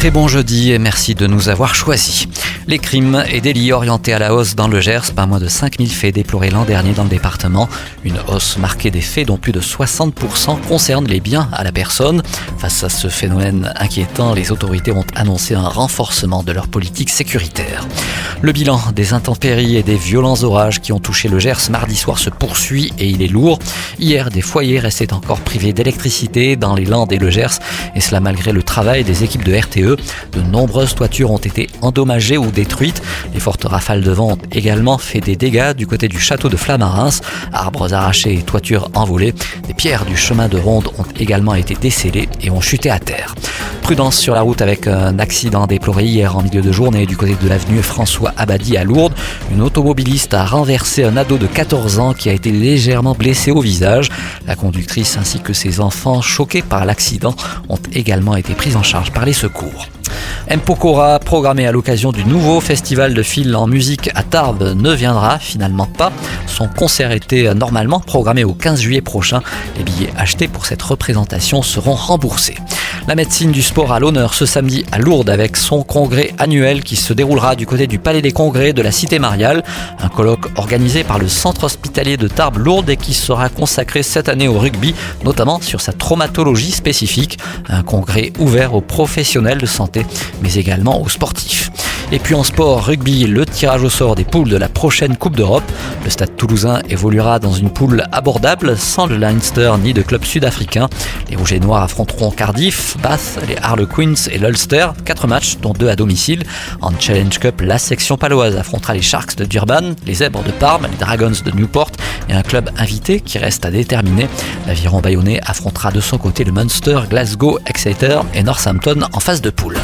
Très bon jeudi et merci de nous avoir choisis. Les crimes et délits orientés à la hausse dans le Gers, pas moins de 5000 faits déplorés l'an dernier dans le département. Une hausse marquée des faits dont plus de 60% concernent les biens à la personne. Face à ce phénomène inquiétant, les autorités ont annoncé un renforcement de leur politique sécuritaire. Le bilan des intempéries et des violents orages qui ont touché le Gers mardi soir se poursuit et il est lourd. Hier, des foyers restaient encore privés d'électricité dans les Landes et le Gers, et cela malgré le travail des équipes de RTE. De nombreuses toitures ont été endommagées ou détruites. Les fortes rafales de vent ont également fait des dégâts du côté du château de Flamarins. Arbres arrachés et toitures envolées. Des pierres du chemin de ronde ont également été décellées et ont chuté à terre. Prudence sur la route avec un accident déploré hier en milieu de journée du côté de l'avenue François Abadi à Lourdes. Une automobiliste a renversé un ado de 14 ans qui a été légèrement blessé au visage. La conductrice ainsi que ses enfants choqués par l'accident ont également été pris en charge par les secours. Mpokora, programmé à l'occasion du nouveau festival de fil en musique à Tarbes, ne viendra finalement pas. Son concert était normalement programmé au 15 juillet prochain. Les billets achetés pour cette représentation seront remboursés. La médecine du sport à l'honneur ce samedi à Lourdes avec son congrès annuel qui se déroulera du côté du Palais des Congrès de la Cité Mariale. Un colloque organisé par le Centre hospitalier de Tarbes Lourdes et qui sera consacré cette année au rugby, notamment sur sa traumatologie spécifique. Un congrès ouvert aux professionnels de santé mais également aux sportifs. Et puis en sport, rugby, le tirage au sort des poules de la prochaine Coupe d'Europe. Le stade toulousain évoluera dans une poule abordable, sans le Leinster ni de club sud-africain. Les Rouges et Noirs affronteront Cardiff, Bath, les Harlequins et l'Ulster. Quatre matchs, dont deux à domicile. En Challenge Cup, la section paloise affrontera les Sharks de Durban, les Zèbres de Parme, les Dragons de Newport et un club invité qui reste à déterminer. L'aviron bayonnais affrontera de son côté le Munster, Glasgow, Exeter et Northampton en phase de poule.